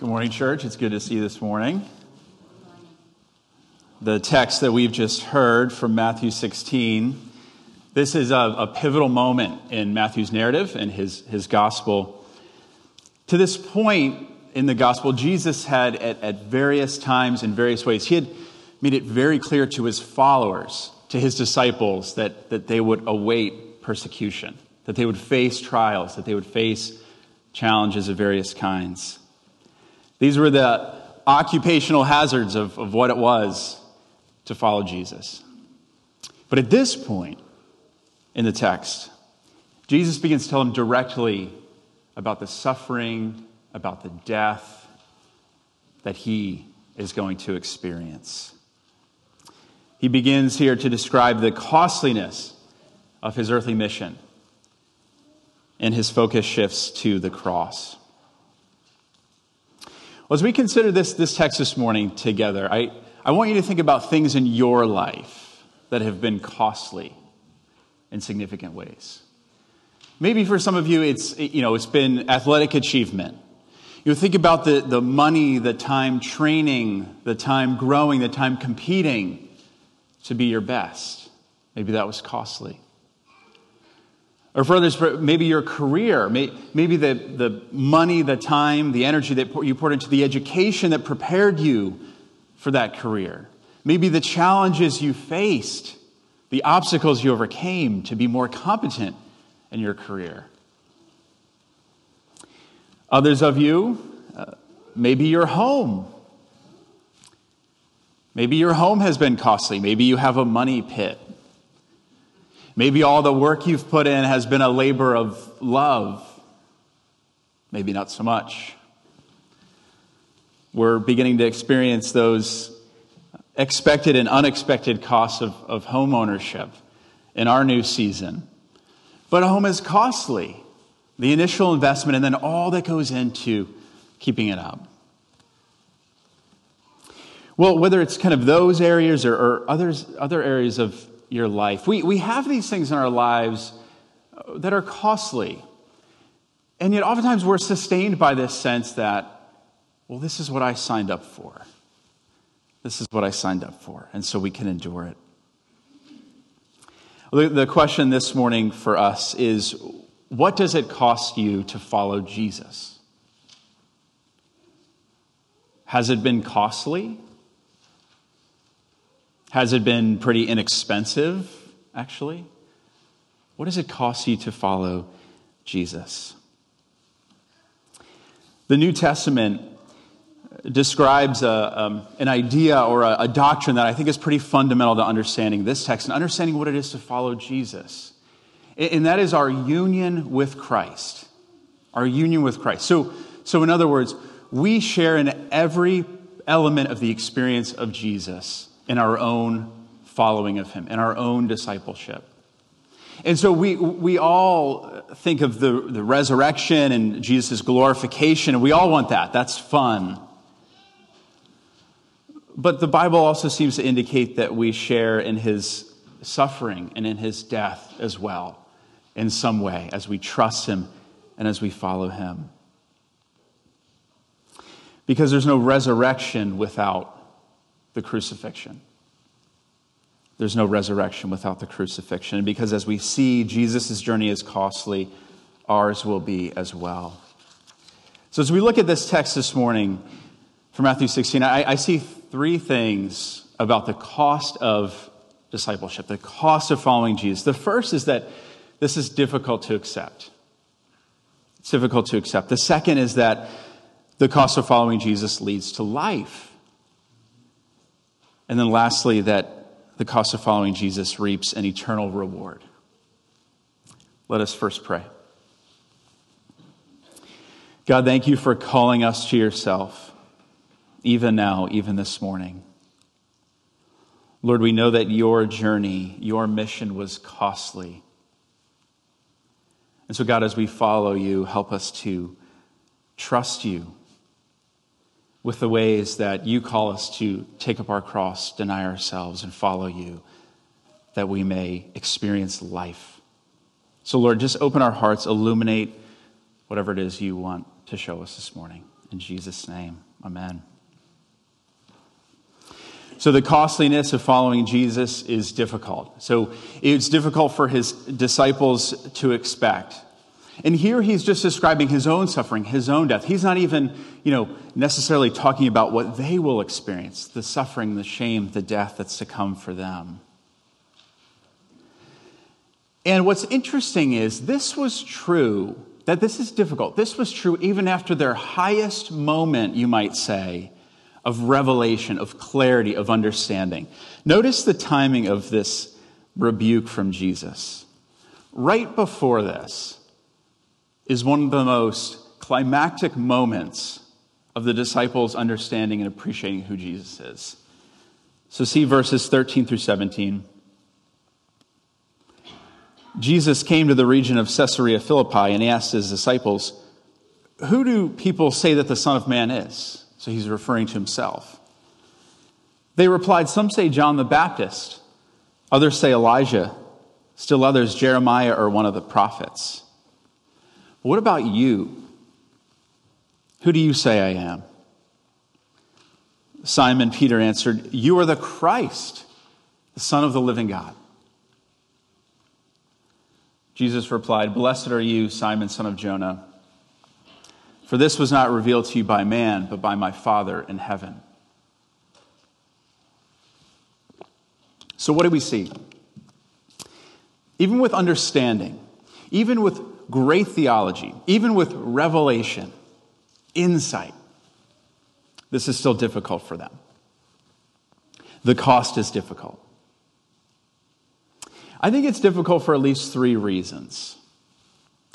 Good morning, church. It's good to see you this morning. The text that we've just heard from Matthew 16, this is a, a, pivotal moment in Matthew's narrative and his, his gospel. To this point in the gospel, Jesus had, at, at various times, in various ways, he had made it very clear to his followers, to his disciples, that, that they would await persecution, that they would face trials, that they would face challenges of various kinds. These were the occupational hazards of, of what it was to follow Jesus. But at this point in the text, Jesus begins to tell them directly about the suffering, about the death that he is going to experience. He begins here to describe the costliness of his earthly mission, and his focus shifts to the cross. Well, as we consider this, this text this morning together, I, I want you to think about things in your life that have been costly in significant ways. Maybe for some of you, it's, you know, it's been athletic achievement. You think about the, the money, the time training, the time growing, the time competing to be your best. Maybe that was costly. Or further, maybe your career, maybe the, the money, the time, the energy that you poured into the education that prepared you for that career. Maybe the challenges you faced, the obstacles you overcame to be more competent in your career. Others of you, uh, maybe your home. Maybe your home has been costly. Maybe you have a money pit. Maybe all the work you've put in has been a labor of love. Maybe not so much. We're beginning to experience those expected and unexpected costs of, of home ownership in our new season. But a home is costly. The initial investment and then all that goes into keeping it up. Well, whether it's kind of those areas or, or others, other areas of your life. We, we have these things in our lives uh, that are costly. And yet, oftentimes, we're sustained by this sense that, well, this is what I signed up for. This is what I signed up for. And so we can endure it. The, the question this morning for us is what does it cost you to follow Jesus? Has it been costly? Has it been pretty inexpensive, actually? What does it cost you to follow Jesus? The New Testament describes a, um, an idea or a, a doctrine that I think is pretty fundamental to understanding this text and understanding what it is to follow Jesus. And that is our union with Christ. Our union with Christ. So, so in other words, we share in every element of the experience of Jesus in our own following of him, in our own discipleship. And so we, we all think of the, the resurrection and Jesus' glorification, and we all want that. That's fun. But the Bible also seems to indicate that we share in his suffering and in his death as well, in some way, as we trust him and as we follow him. Because there's no resurrection without the crucifixion. There's no resurrection without the crucifixion. Because as we see Jesus' journey is costly, ours will be as well. So as we look at this text this morning from Matthew 16, I, I see three things about the cost of discipleship, the cost of following Jesus. The first is that this is difficult to accept. It's difficult to accept. The second is that the cost of following Jesus leads to life. And then lastly, that the cost of following Jesus reaps an eternal reward. Let us first pray. God, thank you for calling us to yourself, even now, even this morning. Lord, we know that your journey, your mission was costly. And so, God, as we follow you, help us to trust you with the ways that you call us to take up our cross, deny ourselves, and follow you, that we may experience life. So, Lord, just open our hearts, illuminate whatever it is you want to show us this morning. In Jesus' name, amen. So, the costliness of following Jesus is difficult. So, it's difficult for his disciples to expect. And here he's just describing his own suffering, his own death. He's not even, you know, necessarily talking about what they will experience the suffering, the shame, the death that's to come for them. And what's interesting is this was true, that this is difficult. This was true even after their highest moment, you might say, of revelation, of clarity, of understanding. Notice the timing of this rebuke from Jesus. Right before this, is one of the most climactic moments of the disciples' understanding and appreciating who Jesus is. So, see verses 13 through 17. Jesus came to the region of Caesarea Philippi and he asked his disciples, Who do people say that the Son of Man is? So he's referring to himself. They replied, Some say John the Baptist, others say Elijah, still others Jeremiah or one of the prophets. What about you? Who do you say I am? Simon Peter answered, You are the Christ, the Son of the living God. Jesus replied, Blessed are you, Simon, son of Jonah, for this was not revealed to you by man, but by my Father in heaven. So, what do we see? Even with understanding, even with great theology, even with revelation, insight, this is still difficult for them. The cost is difficult. I think it's difficult for at least three reasons,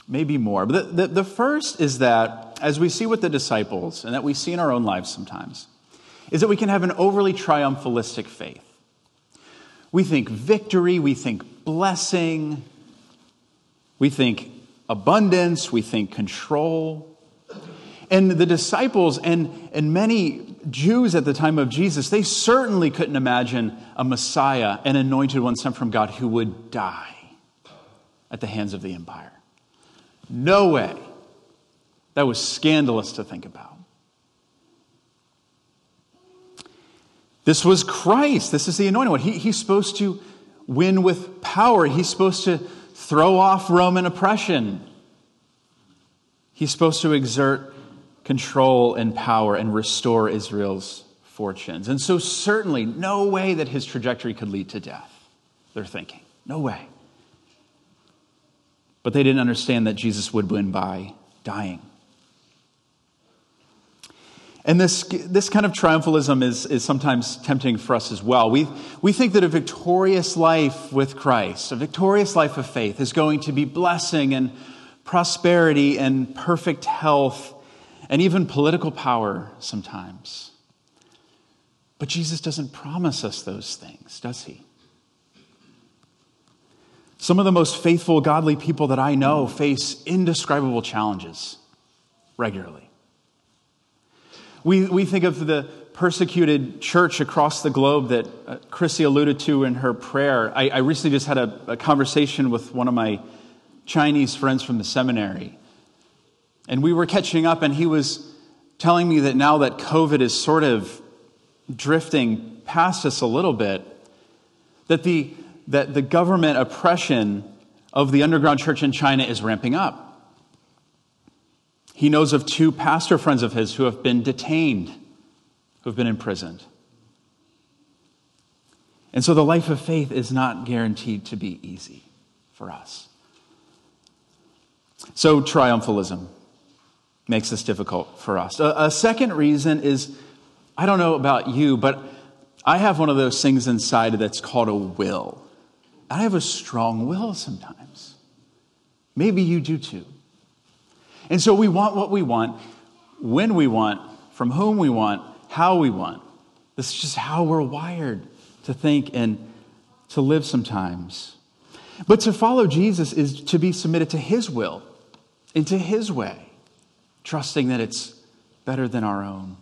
maybe more. But the, the, the, first is that, as we see with the disciples, and that we see in our own lives sometimes, is that we can have an overly triumphalistic faith. We think victory, we think blessing, we think abundance, we think control. And the disciples and, and many Jews at the time of Jesus, they certainly couldn't imagine a Messiah, an anointed one sent from God, who would die at the hands of the empire. No way. That was scandalous to think about. This was Christ. This is the anointed one. He, he's supposed to win with power. He's supposed to throw off Roman oppression. He's supposed to exert control and power and restore Israel's fortunes. And so, certainly, no way that his trajectory could lead to death, they're thinking. No way. But they didn't understand that Jesus would win by dying. And this, this kind of triumphalism is, is sometimes tempting for us as well. We, we think that a victorious life with Christ, a victorious life of faith, is going to be blessing and prosperity and perfect health and even political power sometimes. But Jesus doesn't promise us those things, does he? Some of the most faithful, godly people that I know face indescribable challenges regularly. We, we think of the persecuted church across the globe that uh, Chrissy alluded to in her prayer. I, I recently just had a, a conversation with one of my Chinese friends from the seminary. And we were catching up, and he was telling me that now that COVID is sort of drifting past us a little bit, that the, that the government oppression of the underground church in China is ramping up. He knows of two pastor friends of his who have been detained, who have been imprisoned. And so the life of faith is not guaranteed to be easy for us. So, triumphalism makes this difficult for us. A, a, second reason is I don't know about you, but I have one of those things inside that's called a will. I have a strong will sometimes. Maybe you do too. And so we want what we want, when we want, from whom we want, how we want. This is just how we're wired to think and to live sometimes. But to follow Jesus is to be submitted to his will and to his way, trusting that it's better than our own.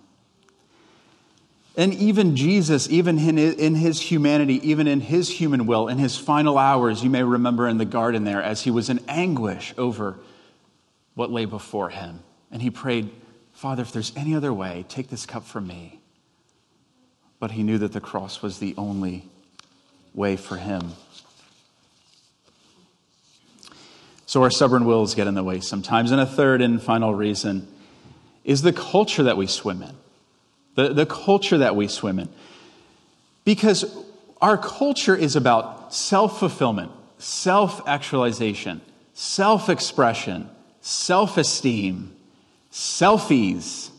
And even Jesus, even in his humanity, even in his human will, in his final hours, you may remember in the garden there, as he was in anguish over what lay before him. And he prayed, Father, if there's any other way, take this cup from me. But he knew that the cross was the only way for him. So our stubborn wills get in the way sometimes. And a third and final reason is the culture that we swim in. The, the culture that we swim in. Because our culture is about self fulfillment, self actualization, self expression, self esteem, selfies,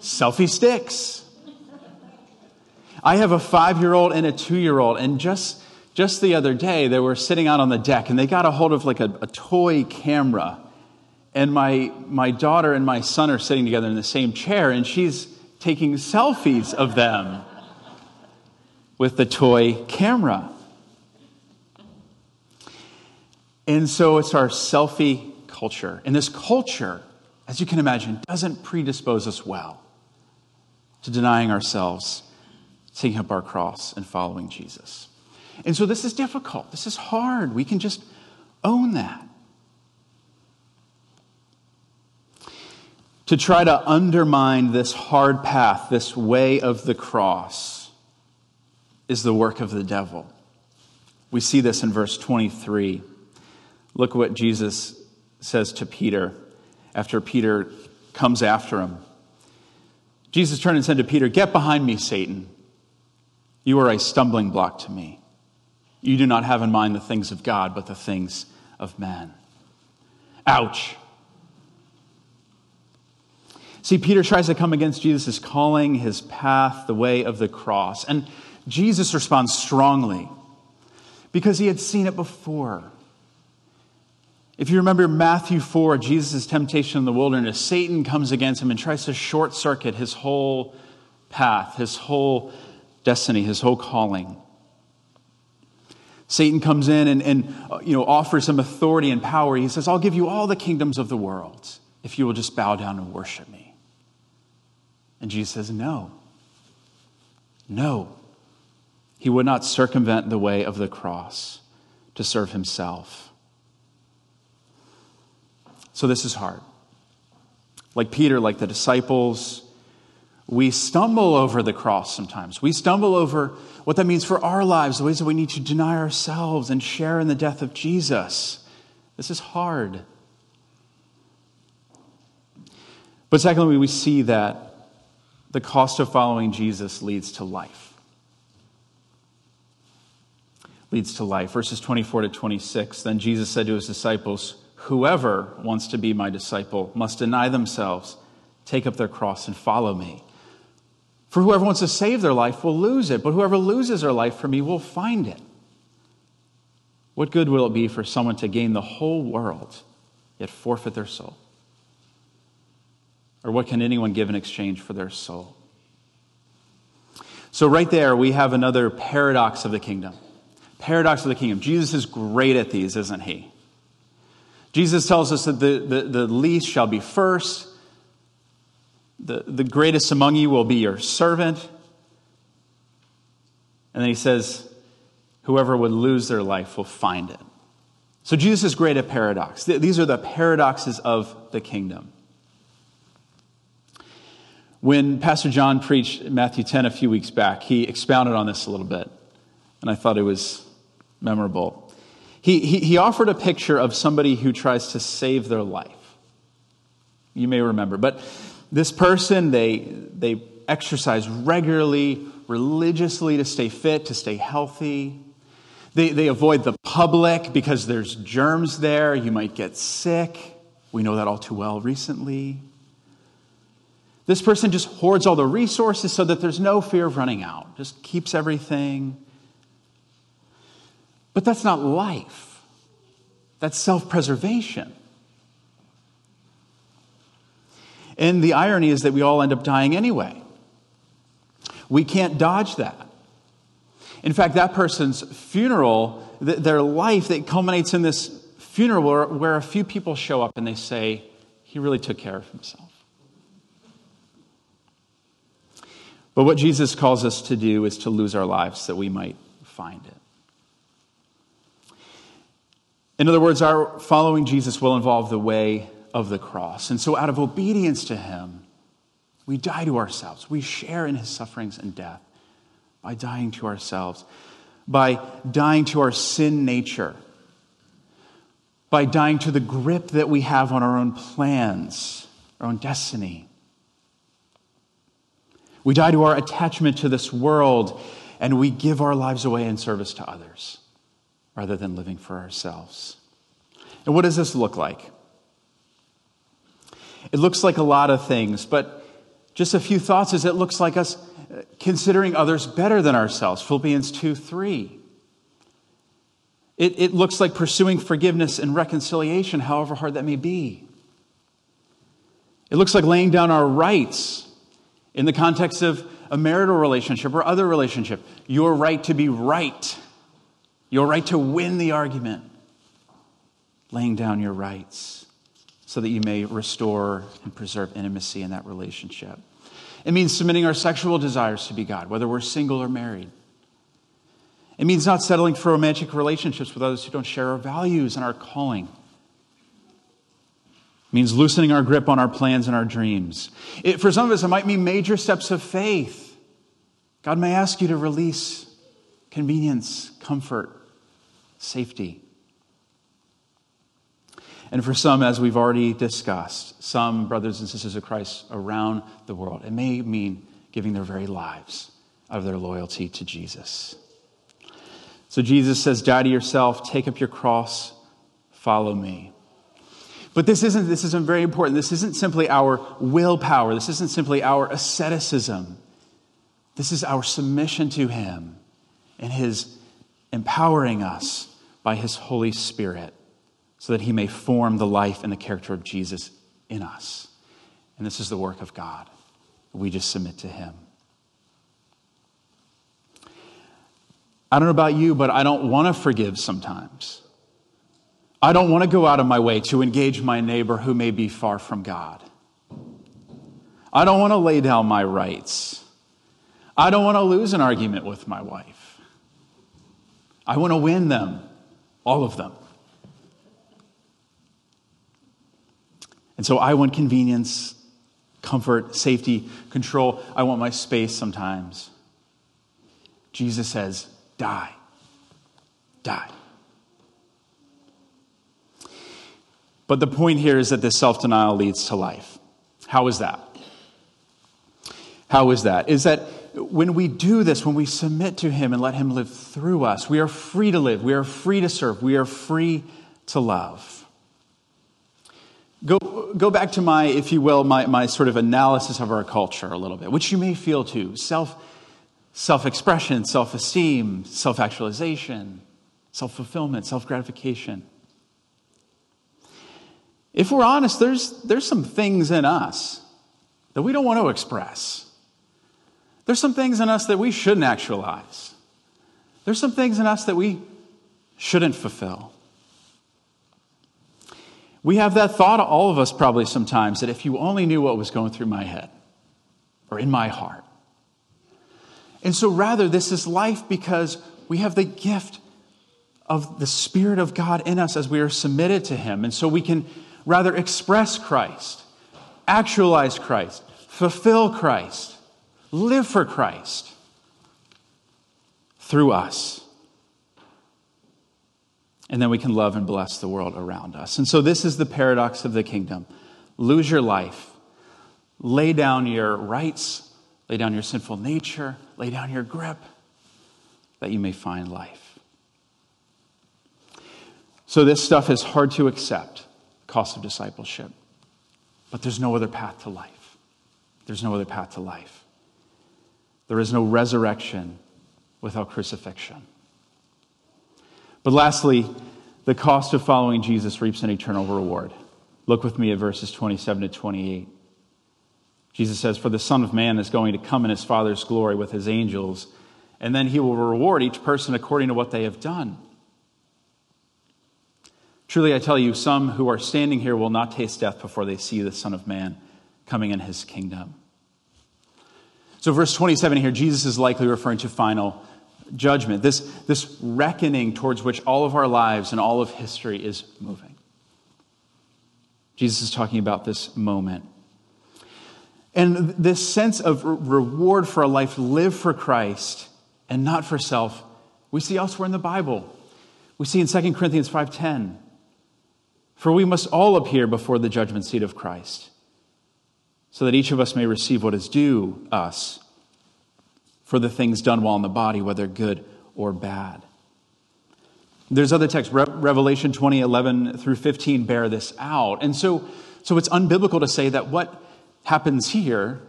selfie sticks. I have a five year old and a two year old, and just, just the other day, they were sitting out on the deck and they got a hold of like a, a toy camera. And my, my daughter and my son are sitting together in the same chair, and she's taking selfies of them with the toy camera. And so it's our selfie culture. And this culture, as you can imagine, doesn't predispose us well to denying ourselves, taking up our cross, and following Jesus. And so this is difficult. This is hard. We can just own that. To try to undermine this hard path, this way of the cross, is the work of the devil. We see this in verse 23. Look what Jesus says to Peter after Peter comes after him. Jesus turned and said to Peter, Get behind me, Satan. You are a stumbling block to me. You do not have in mind the things of God, but the things of man. Ouch. See, Peter tries to come against Jesus' calling, his path, the way of the cross. And Jesus responds strongly because he had seen it before. If you remember Matthew 4, Jesus' temptation in the wilderness, Satan comes against him and tries to short circuit his whole path, his whole destiny, his whole calling. Satan comes in and, and uh, you know, offers him authority and power. He says, I'll give you all the kingdoms of the world if you will just bow down and worship me. And Jesus says, No. No. He would not circumvent the way of the cross to serve himself. So this is hard. Like Peter, like the disciples, we stumble over the cross sometimes. We stumble over what that means for our lives, the ways that we need to deny ourselves and share in the death of Jesus. This is hard. But secondly, we see that the cost of following Jesus leads to life. Leads to life. Verses 24 to 26. Then Jesus said to his disciples, Whoever wants to be my disciple must deny themselves, take up their cross, and follow me. For whoever wants to save their life will lose it, but whoever loses their life for me will find it. What good will it be for someone to gain the whole world, yet forfeit their soul? Or what can anyone give in exchange for their soul? So, right there, we have another paradox of the kingdom. Paradox of the kingdom. Jesus is great at these, isn't he? Jesus tells us that the, the, the least shall be first, the, the greatest among you will be your servant. And then he says, whoever would lose their life will find it. So Jesus is great at paradox. These are the paradoxes of the kingdom. When Pastor John preached Matthew 10 a few weeks back, he expounded on this a little bit, and I thought it was memorable. He, he, he offered a picture of somebody who tries to save their life. You may remember. But this person, they, they exercise regularly, religiously to stay fit, to stay healthy. They, they avoid the public because there's germs there. You might get sick. We know that all too well recently. This person just hoards all the resources so that there's no fear of running out, just keeps everything. But that's not life, that's self preservation. And the irony is that we all end up dying anyway. We can't dodge that. In fact, that person's funeral, their life, that culminates in this funeral where, where a few people show up and they say, he really took care of himself. But what Jesus calls us to do is to lose our lives that we might find it. In other words, our following Jesus will involve the way of the cross. And so, out of obedience to him, we die to ourselves. We share in his sufferings and death by dying to ourselves, by dying to our sin nature, by dying to the grip that we have on our own plans, our own destiny. We die to our attachment to this world, and we give our lives away in service to others rather than living for ourselves. And what does this look like? It looks like a lot of things, but just a few thoughts is it looks like us uh, considering others better than ourselves. Philippians 2 3. It, it looks like pursuing forgiveness and reconciliation, however hard that may be. It looks like laying down our rights in the context of a marital relationship or other relationship. Your right to be right, your right to win the argument. Laying down your rights so that you may restore and preserve intimacy in that relationship. It means submitting our sexual desires to be God, whether we're single or married. It means not settling for romantic relationships with others who don't share our values and our calling. It means loosening our grip on our plans and our dreams. It, for some of us, it might mean major steps of faith. God may ask you to release convenience, comfort, safety. And for some, as we've already discussed, some brothers and sisters of Christ around the world, it may mean giving their very lives out of their loyalty to Jesus. So Jesus says, Die to yourself, take up your cross, follow me. But this isn't, this isn't very important. This isn't simply our willpower. This isn't simply our asceticism. This is our submission to Him and His empowering us by His Holy Spirit so that he may form the life and the character of Jesus in us. And this is the work of God. We just submit to him. I don't know about you, but I don't want to forgive sometimes. I don't want to go out of my way to engage my neighbor who may be far from God. I don't want to lay down my rights. I don't want to lose an argument with my wife. I want to win them, all of them. And so I want convenience, comfort, safety, control. I want my space sometimes. Jesus says, die. Die. But the point here is that this self denial leads to life. How is that? How is that? Is that when we do this, when we submit to Him and let Him live through us, we are free to live, we are free to serve, we are free to love. Go, go back to my, if you will, my, my sort of analysis of our culture a little bit, which you may feel too. Self, self-expression, self-esteem, self-actualization, self-fulfillment, self-gratification. If we're honest, there's, there's some things in us that we don't want to express. There's some things in us that we shouldn't actualize. There's some things in us that we shouldn't fulfill. We have that thought, all of us probably sometimes, that if you only knew what was going through my head or in my heart. And so, rather, this is life because we have the gift of the Spirit of God in us as we are submitted to Him. And so we can rather express Christ, actualize Christ, fulfill Christ, live for Christ through us and then we can love and bless the world around us. And so, this is the paradox of the kingdom lose your life, lay down your rights, lay down your sinful nature, lay down your grip, that you may find life. So, this stuff is hard to accept cost of discipleship, but there's no other path to life. There's no other path to life. There is no resurrection without crucifixion. But lastly, the cost of following Jesus reaps an eternal reward. Look with me at verses 27 to 28. Jesus says, For the Son of Man is going to come in his Father's glory with his angels, and then he will reward each person according to what they have done. Truly, I tell you, some who are standing here will not taste death before they see the Son of Man coming in his kingdom. So, verse 27 here, Jesus is likely referring to final judgment, this, this reckoning towards which all of our lives and all of history is moving. Jesus is talking about this moment. And this sense of reward for a life lived for Christ and not for self, we see elsewhere in the Bible. We see in 2 Corinthians 5:10, "For we must all appear before the judgment seat of Christ, so that each of us may receive what is due us for the things done while in the body, whether good or bad." There's other texts, Re- Revelation 20, 11 through 15 bear this out. And so, so it's unbiblical to say that what happens here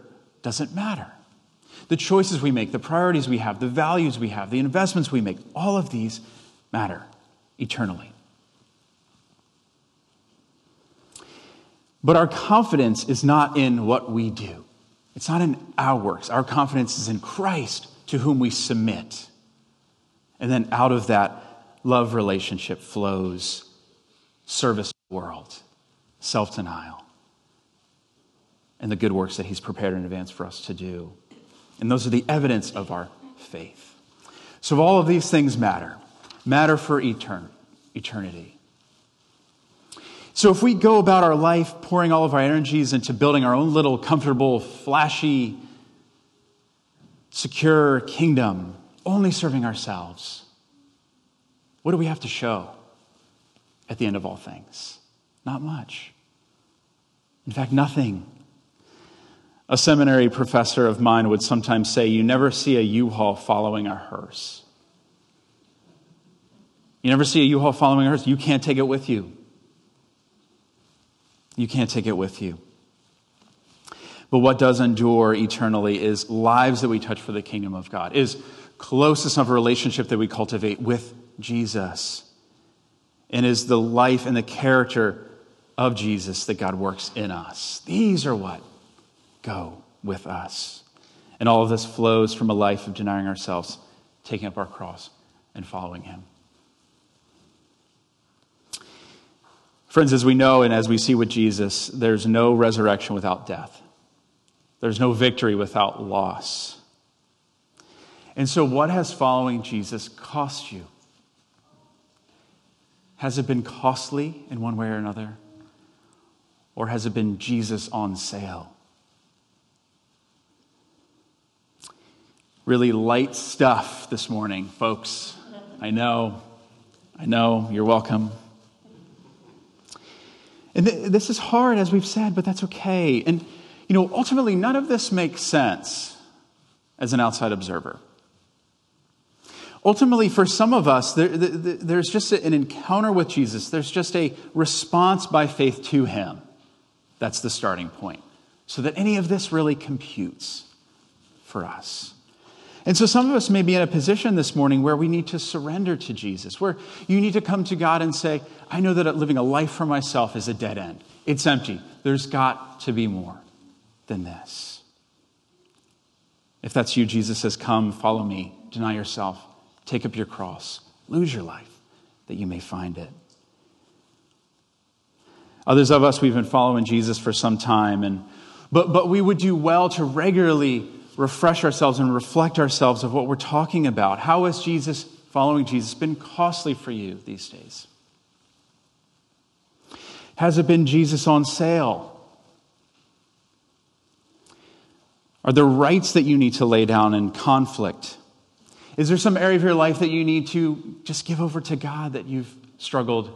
doesn't matter. The choices we make, the priorities we have, the values we have, the investments we make, all of these matter eternally. But our confidence is not in what we do. It's not in our works. Our confidence is in Christ to whom we submit. And then out of that love relationship flows service to the world, self denial, and the good works that He's prepared in advance for us to do. And those are the evidence of our faith. So, all of these things matter, matter for etern- eternity. So, if we go about our life pouring all of our energies into building our own little comfortable, flashy, secure kingdom, only serving ourselves, what do we have to show at the end of all things? Not much. In fact, nothing. A seminary professor of mine would sometimes say, You never see a U Haul following a hearse. You never see a U Haul following a hearse. You can't take it with you. You can't take it with you. But what does endure eternally is lives that we touch for the kingdom of God, is closeness of a relationship that we cultivate with Jesus and is the life and the character of Jesus that God works in us. These are what go with us. And all of this flows from a life of denying ourselves, taking up our cross, and following Him. Friends, as we know and as we see with Jesus, there's no resurrection without death. There's no victory without loss. And so, what has following Jesus cost you? Has it been costly in one way or another? Or has it been Jesus on sale? Really light stuff this morning, folks. I know. I know. You're welcome. And th- this is hard, as we've said, but that's okay. And, you know, ultimately, none of this makes sense as an outside observer ultimately, for some of us, there, there's just an encounter with Jesus. There's just a response by faith to him. That's the starting point. So that any of this really computes for us. And so some of us may be in a position this morning where we need to surrender to Jesus, where you need to come to God and say, I know that living a life for myself is a dead end. It's empty. There's got to be more than this. If that's you, Jesus says, Come, follow me, deny yourself, Take up your cross, lose your life, that you may find it. Others of us, we've been following Jesus for some time, and, but, but we would do well to regularly refresh ourselves and reflect ourselves of what we're talking about. How has Jesus, following Jesus, been costly for you these days? Has it been Jesus on sale? Are there rights that you need to lay down in conflict? Is there some area of your life that you need to just give over to God that you've struggled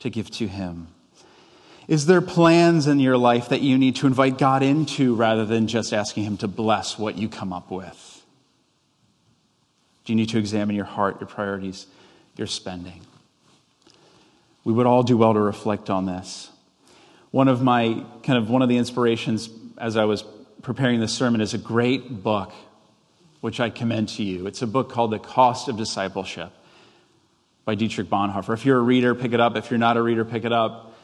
to give to Him? Is there plans in your life that you need to invite God into rather than just asking Him to bless what you come up with? Do you need to examine your heart, your priorities, your spending? We would all do well to reflect on this. One of my kind of one of the inspirations as I was preparing this sermon is a great book which I commend to you. It's a book called The Cost of Discipleship by Dietrich Bonhoeffer. If you're a reader, pick it up. If you're not a reader, pick it up.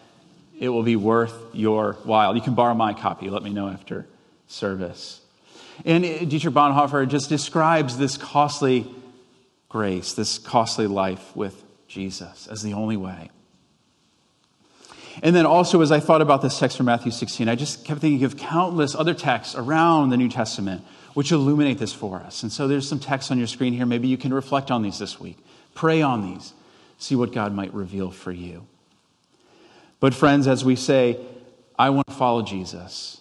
It will be worth your while. You can borrow my copy. Let me know after service. And Dietrich Bonhoeffer just describes this costly grace, this costly life with Jesus as the only way. And then also, as I thought about this text from Matthew 16, I just kept thinking of countless other texts around the New Testament which illuminate this for us. And so there's some text on your screen here. Maybe you can reflect on these this week. Pray on these. See what God might reveal for you. But, friends, as we say, I want to follow Jesus.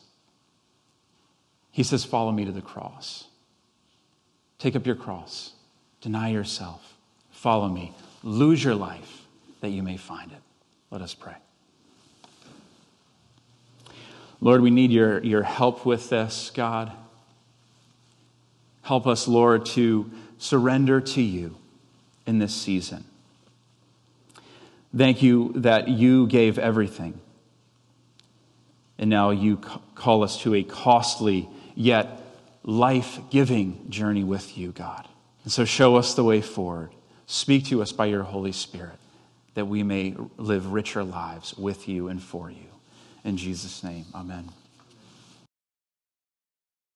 He says, Follow me to the cross. Take up your cross, deny yourself, follow me, lose your life that you may find it. Let us pray. Lord, we need your, your help with this, God. Help us, Lord, to surrender to you in this season. Thank you that you gave everything. And now you call us to a costly yet life giving journey with you, God. And so show us the way forward. Speak to us by your Holy Spirit that we may live richer lives with you and for you. In Jesus' name, amen.